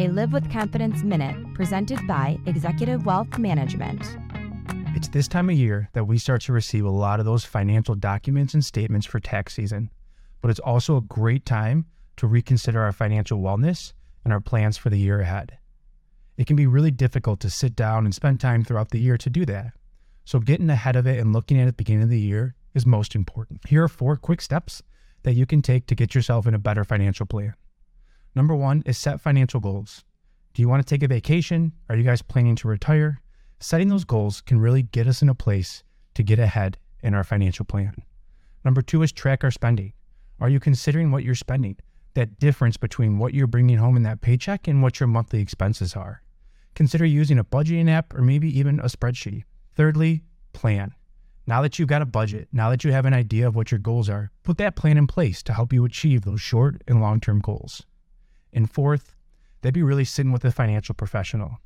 a Live with Confidence Minute presented by Executive Wealth Management. It's this time of year that we start to receive a lot of those financial documents and statements for tax season, but it's also a great time to reconsider our financial wellness and our plans for the year ahead. It can be really difficult to sit down and spend time throughout the year to do that. So, getting ahead of it and looking at it at the beginning of the year is most important. Here are four quick steps that you can take to get yourself in a better financial plan. Number one is set financial goals. Do you want to take a vacation? Are you guys planning to retire? Setting those goals can really get us in a place to get ahead in our financial plan. Number two is track our spending. Are you considering what you're spending? That difference between what you're bringing home in that paycheck and what your monthly expenses are. Consider using a budgeting app or maybe even a spreadsheet. Thirdly, plan. Now that you've got a budget, now that you have an idea of what your goals are, put that plan in place to help you achieve those short and long term goals. And fourth, they'd be really sitting with a financial professional.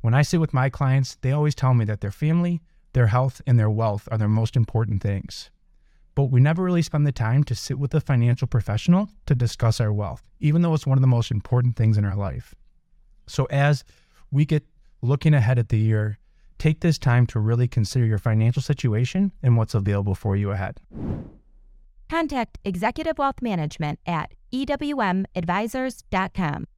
When I sit with my clients, they always tell me that their family, their health, and their wealth are their most important things. But we never really spend the time to sit with a financial professional to discuss our wealth, even though it's one of the most important things in our life. So, as we get looking ahead at the year, take this time to really consider your financial situation and what's available for you ahead. Contact Executive Wealth Management at ewmadvisors.com.